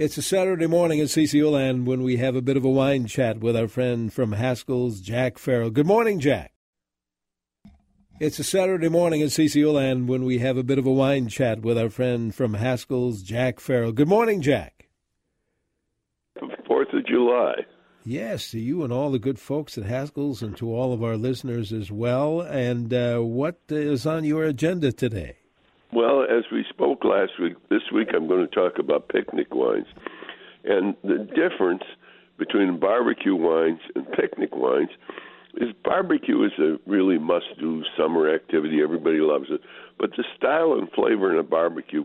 It's a Saturday morning at CCO Land when we have a bit of a wine chat with our friend from Haskell's, Jack Farrell. Good morning, Jack. It's a Saturday morning at CCO Land when we have a bit of a wine chat with our friend from Haskell's, Jack Farrell. Good morning, Jack. Fourth of July. Yes, to you and all the good folks at Haskell's and to all of our listeners as well. And uh, what is on your agenda today? Well, as we spoke last week, this week I'm going to talk about picnic wines. And the difference between barbecue wines and picnic wines is barbecue is a really must do summer activity. Everybody loves it. But the style and flavor in a barbecue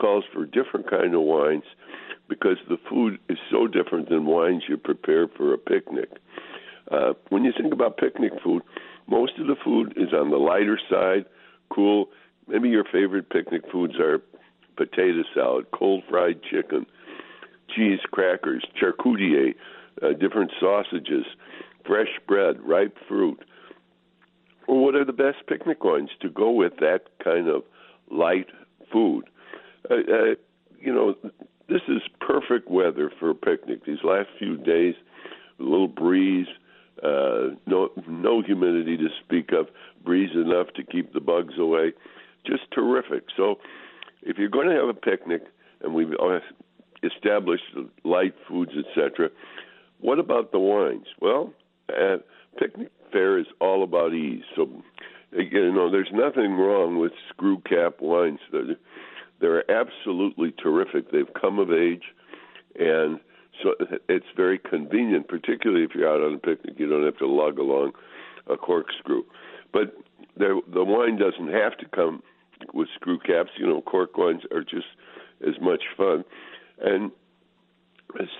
calls for different kind of wines because the food is so different than wines you prepare for a picnic. Uh, when you think about picnic food, most of the food is on the lighter side, cool maybe your favorite picnic foods are potato salad, cold fried chicken, cheese crackers, charcuterie, uh, different sausages, fresh bread, ripe fruit. Well, what are the best picnic wines to go with that kind of light food? Uh, uh, you know, this is perfect weather for a picnic. These last few days, a little breeze, uh, no no humidity to speak of, breeze enough to keep the bugs away just terrific. So, if you're going to have a picnic, and we've established light foods, etc., what about the wines? Well, uh, picnic fare is all about ease. So, you know, there's nothing wrong with screw cap wines. They're, they're absolutely terrific. They've come of age, and so it's very convenient, particularly if you're out on a picnic. You don't have to lug along a corkscrew. But the the wine doesn't have to come with screw caps. You know, cork wines are just as much fun, and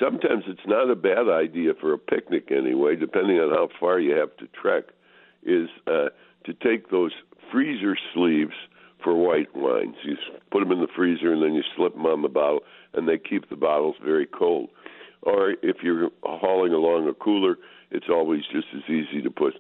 sometimes it's not a bad idea for a picnic anyway, depending on how far you have to trek, is uh, to take those freezer sleeves for white wines. You put them in the freezer and then you slip them on the bottle, and they keep the bottles very cold. Or if you're hauling along a cooler, it's always just as easy to put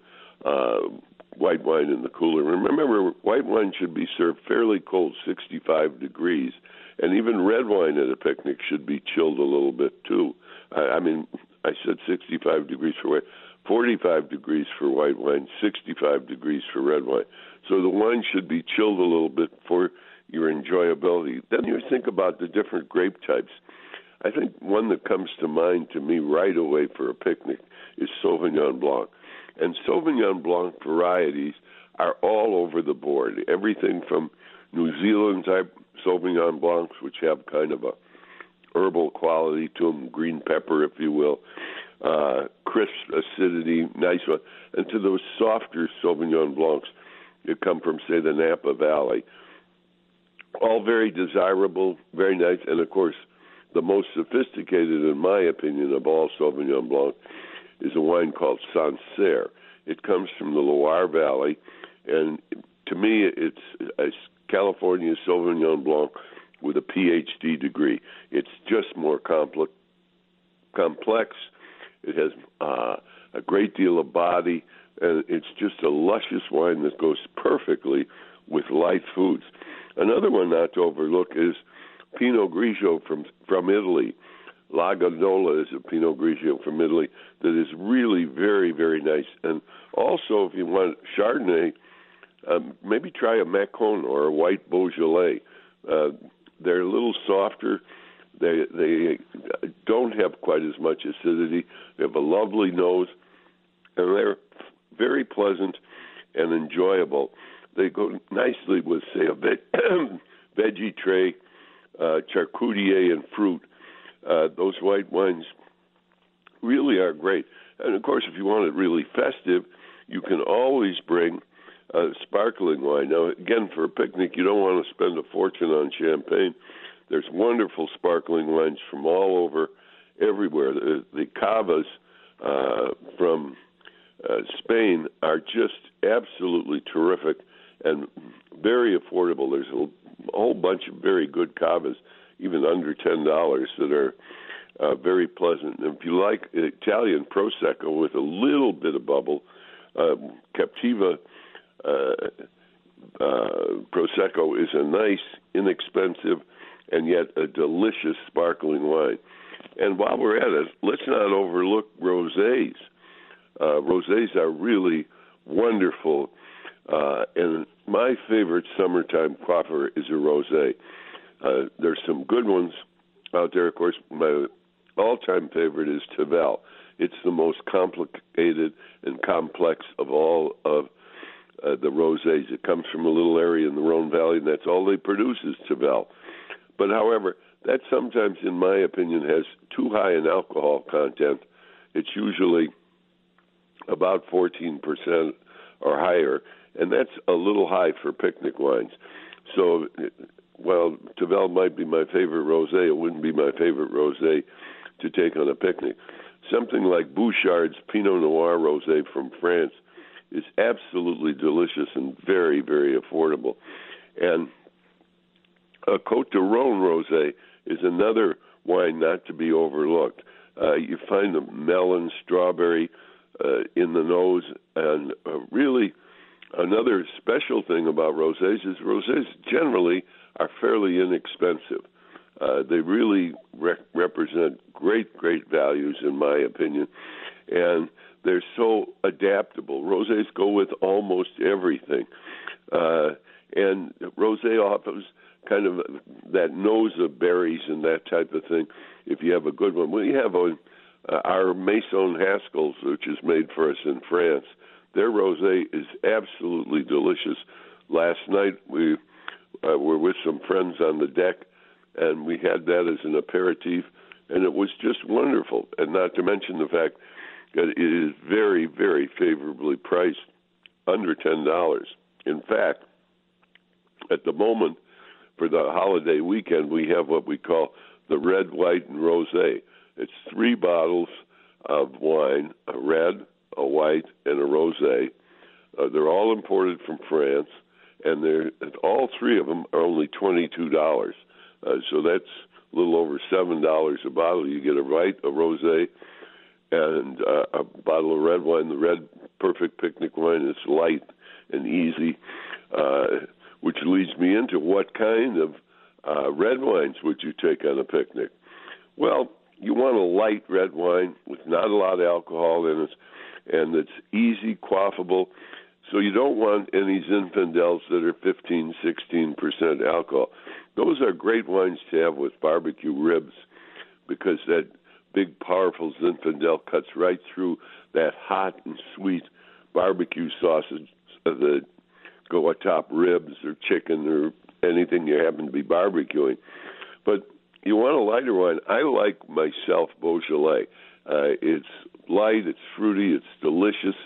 white wine in the cooler. Remember, white wine should be served fairly cold, 65 degrees, and even red wine at a picnic should be chilled a little bit too. I, I mean, I said 65 degrees for white, 45 degrees for white wine, 65 degrees for red wine. So the wine should be chilled a little bit for your enjoyability. Then you think about the different grape types. I think one that comes to mind to me right away for a picnic is Sauvignon Blanc. And Sauvignon Blanc varieties are all over the board. Everything from New Zealand type Sauvignon Blancs, which have kind of a herbal quality to them, green pepper, if you will, uh, crisp acidity, nice one, and to those softer Sauvignon Blancs that come from, say, the Napa Valley. All very desirable, very nice, and of course, the most sophisticated, in my opinion, of all Sauvignon Blanc is a wine called Sancerre. It comes from the Loire Valley, and to me, it's a California Sauvignon Blanc with a PhD degree. It's just more complex. Complex. It has uh, a great deal of body, and it's just a luscious wine that goes perfectly with light foods. Another one not to overlook is Pinot Grigio from from Italy. La Gondola is a Pinot Grigio from Italy that is really very, very nice. And also, if you want Chardonnay, um, maybe try a Macon or a white Beaujolais. Uh, they're a little softer. They they don't have quite as much acidity. They have a lovely nose, and they're very pleasant and enjoyable. They go nicely with, say, a ve- veggie tray, uh, charcuterie, and fruit uh, those white wines really are great. And of course, if you want it really festive, you can always bring a sparkling wine. Now, again, for a picnic, you don't want to spend a fortune on champagne. There's wonderful sparkling wines from all over, everywhere. The, the cavas uh, from uh, Spain are just absolutely terrific and very affordable. There's a whole bunch of very good cavas even under ten dollars that are uh, very pleasant. And if you like Italian prosecco with a little bit of bubble, uh, Captiva uh, uh, prosecco is a nice, inexpensive, and yet a delicious sparkling wine. And while we're at it, let's not overlook rosés. Uh, rosés are really wonderful, uh, and my favorite summertime quaffer is a rosé. Uh, there's some good ones out there. Of course, my all-time favorite is Tavel. It's the most complicated and complex of all of uh, the rosés. It comes from a little area in the Rhone Valley, and that's all they produce is Tavel. But however, that sometimes, in my opinion, has too high an alcohol content. It's usually about 14% or higher, and that's a little high for picnic wines. So, while Tavel might be my favorite rosé, it wouldn't be my favorite rosé to take on a picnic. Something like Bouchard's Pinot Noir rosé from France is absolutely delicious and very, very affordable. And a Cote de Rhone rosé is another wine not to be overlooked. Uh, you find the melon, strawberry uh, in the nose, and uh, really another special thing about rosés is rosés generally are fairly inexpensive. Uh, they really re- represent great, great values, in my opinion, and they're so adaptable. Rosés go with almost everything, uh, and rosé offers kind of that nose of berries and that type of thing. If you have a good one, we have a uh, our Maison Haskell's, which is made for us in France. Their rosé is absolutely delicious. Last night we uh, were with some friends on the deck, and we had that as an aperitif, and it was just wonderful. And not to mention the fact that it is very, very favorably priced, under ten dollars. In fact, at the moment, for the holiday weekend, we have what we call the red, white, and rosé. It's three bottles of wine, a red, a white, and a rosé. Uh, they're all imported from France, and they're all three of them are only twenty-two dollars. Uh, so that's a little over seven dollars a bottle. You get a white, a rosé, and uh, a bottle of red wine. The red perfect picnic wine is light and easy. Uh, which leads me into what kind of uh, red wines would you take on a picnic? Well, you want a light red wine with not a lot of alcohol in it, and it's easy, quaffable. So you don't want any Zinfandels that are 15, 16 percent alcohol. Those are great wines to have with barbecue ribs because that big, powerful Zinfandel cuts right through that hot and sweet barbecue sausage that go atop ribs or chicken or anything you happen to be barbecuing. But you want a lighter wine. I like myself Beaujolais. Uh, it's light, it's fruity, it's delicious.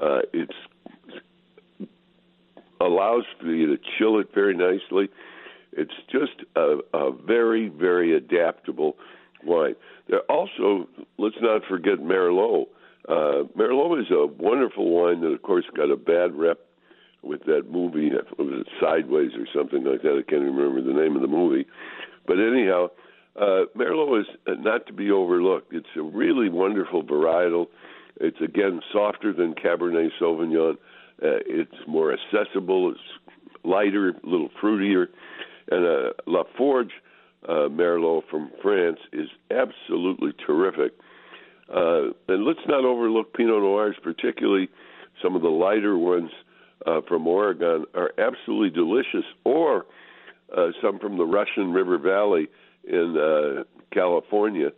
Uh, it's allows for you to chill it very nicely. It's just a, a very, very adaptable wine. There also, let's not forget Merlot. Uh, Merlot is a wonderful wine that, of course, got a bad rep with that movie. Was it Sideways or something like that? I can't remember the name of the movie. But anyhow, uh, Merlot is not to be overlooked. It's a really wonderful varietal. It's again softer than Cabernet Sauvignon. Uh, it's more accessible. It's lighter, a little fruitier, and uh, La Forge uh, Merlot from France is absolutely terrific. Uh, and let's not overlook Pinot Noirs, particularly some of the lighter ones uh, from Oregon are absolutely delicious, or uh, some from the Russian River Valley in uh, California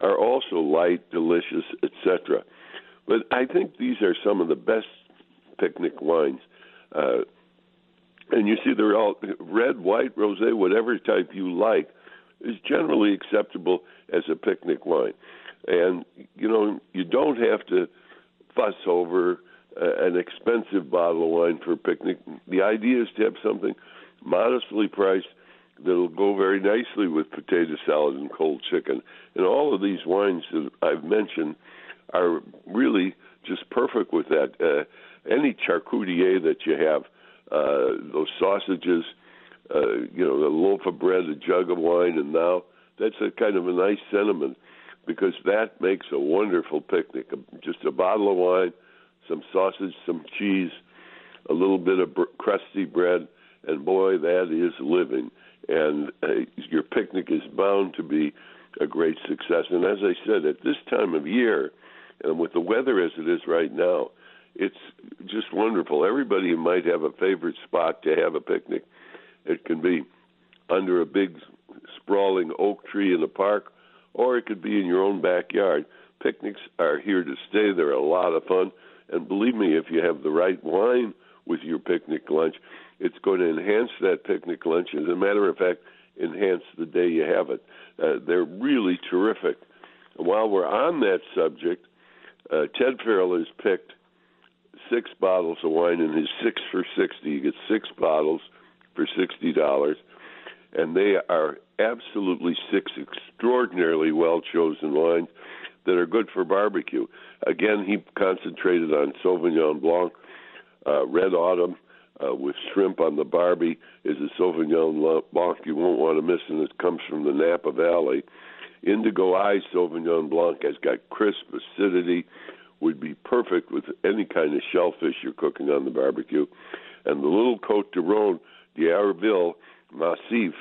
are also light, delicious, etc. But I think these are some of the best picnic wines. Uh, and you see, they're all red, white, rosé, whatever type you like, is generally acceptable as a picnic wine. And you know, you don't have to fuss over uh, an expensive bottle of wine for a picnic. The idea is to have something modestly priced that'll go very nicely with potato salad and cold chicken. And all of these wines that I've mentioned are really just perfect with that. Uh, any charcuterie that you have, uh, those sausages, uh, you know, a loaf of bread, a jug of wine, and now that's a kind of a nice sentiment because that makes a wonderful picnic. Just a bottle of wine, some sausage, some cheese, a little bit of br- crusty bread, and boy, that is living. And uh, your picnic is bound to be a great success. And as I said, at this time of year, and with the weather as it is right now, it's just wonderful. Everybody might have a favorite spot to have a picnic. It can be under a big sprawling oak tree in the park, or it could be in your own backyard. Picnics are here to stay. They're a lot of fun. And believe me, if you have the right wine with your picnic lunch, it's going to enhance that picnic lunch. As a matter of fact, enhance the day you have it. Uh, they're really terrific. While we're on that subject, uh, Ted Farrell has picked six bottles of wine in his six for sixty. You get six bottles for sixty dollars, and they are absolutely six extraordinarily well chosen wines that are good for barbecue. Again, he concentrated on Sauvignon Blanc, uh, Red Autumn, uh, with shrimp on the Barbie is a Sauvignon Blanc you won't want to miss, and it comes from the Napa Valley. Indigo Eye Sauvignon Blanc has got crisp acidity, would be perfect with any kind of shellfish you're cooking on the barbecue. And the little Cote de Rhone d'Arville Massif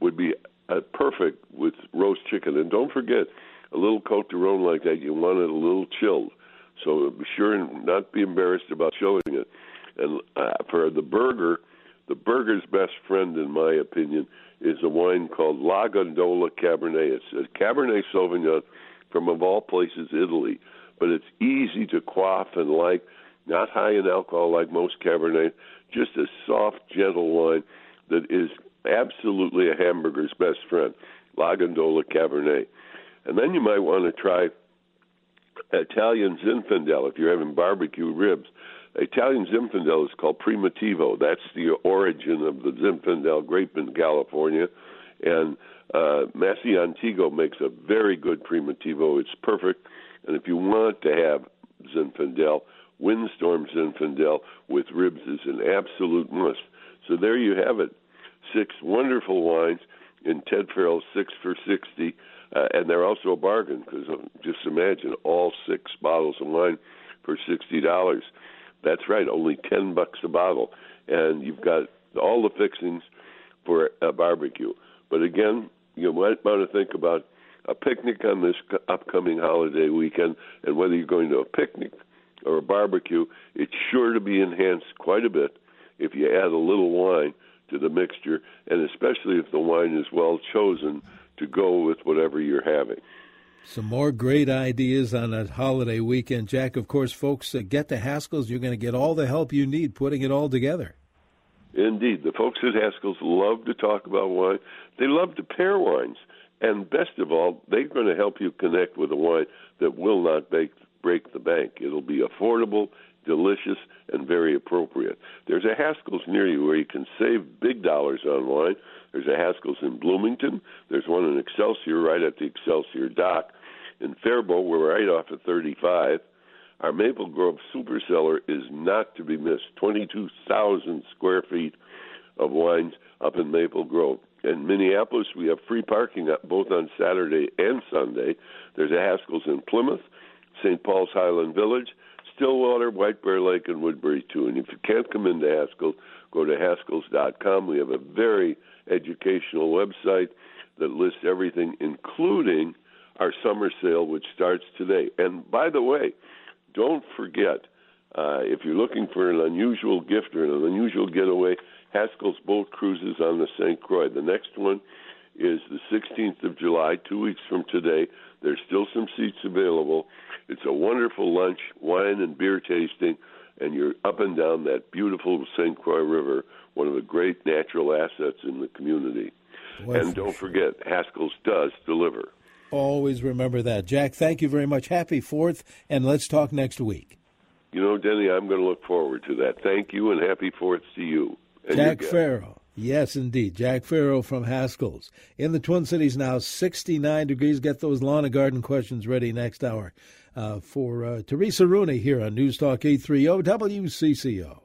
would be uh, perfect with roast chicken. And don't forget, a little Cote de Rhone like that, you want it a little chilled. So be sure and not be embarrassed about chilling it. And uh, for the burger, the burger's best friend, in my opinion, is a wine called La Gondola Cabernet. It's a Cabernet Sauvignon from, of all places, Italy. But it's easy to quaff and like, not high in alcohol like most Cabernet, just a soft, gentle wine that is absolutely a hamburger's best friend, La Gondola Cabernet. And then you might want to try Italian Zinfandel if you're having barbecue ribs. Italian Zinfandel is called Primitivo. That's the origin of the Zinfandel grape in California. And uh, Massi Antico makes a very good Primitivo. It's perfect. And if you want to have Zinfandel, Windstorm Zinfandel with ribs is an absolute must. So there you have it. Six wonderful wines in Ted Farrell's Six for 60. Uh, and they're also a bargain because uh, just imagine all six bottles of wine for $60. That's right, only ten bucks a bottle, and you've got all the fixings for a barbecue. But again, you might want to think about a picnic on this upcoming holiday weekend, and whether you're going to a picnic or a barbecue, it's sure to be enhanced quite a bit if you add a little wine to the mixture, and especially if the wine is well chosen to go with whatever you're having. Some more great ideas on a holiday weekend. Jack, of course, folks, uh, get to Haskell's. You're going to get all the help you need putting it all together. Indeed. The folks at Haskell's love to talk about wine. They love to pair wines. And best of all, they're going to help you connect with a wine that will not break, break the bank. It'll be affordable, delicious, and very appropriate. There's a Haskell's near you where you can save big dollars on wine. There's a Haskell's in Bloomington. There's one in Excelsior, right at the Excelsior dock. In Faribault, we're right off of 35. Our Maple Grove Super Cellar is not to be missed. 22,000 square feet of wines up in Maple Grove. In Minneapolis, we have free parking both on Saturday and Sunday. There's a Haskell's in Plymouth, St. Paul's Highland Village, Stillwater, White Bear Lake, and Woodbury, too. And if you can't come into Haskell's, go to haskells.com. We have a very educational website that lists everything, including our summer sale, which starts today. And by the way, don't forget uh, if you're looking for an unusual gift or an unusual getaway, Haskell's Boat Cruises on the St. Croix. The next one is the 16th of July, two weeks from today. There's still some seats available. It's a wonderful lunch, wine and beer tasting, and you're up and down that beautiful St. Croix River one of the great natural assets in the community. Well, and don't sure. forget, Haskell's does deliver. Always remember that. Jack, thank you very much. Happy 4th, and let's talk next week. You know, Denny, I'm going to look forward to that. Thank you, and happy 4th to you. Jack Farrell. Yes, indeed. Jack Farrell from Haskell's. In the Twin Cities now, 69 degrees. Get those lawn and garden questions ready next hour uh, for uh, Teresa Rooney here on News Talk 830 WCCO.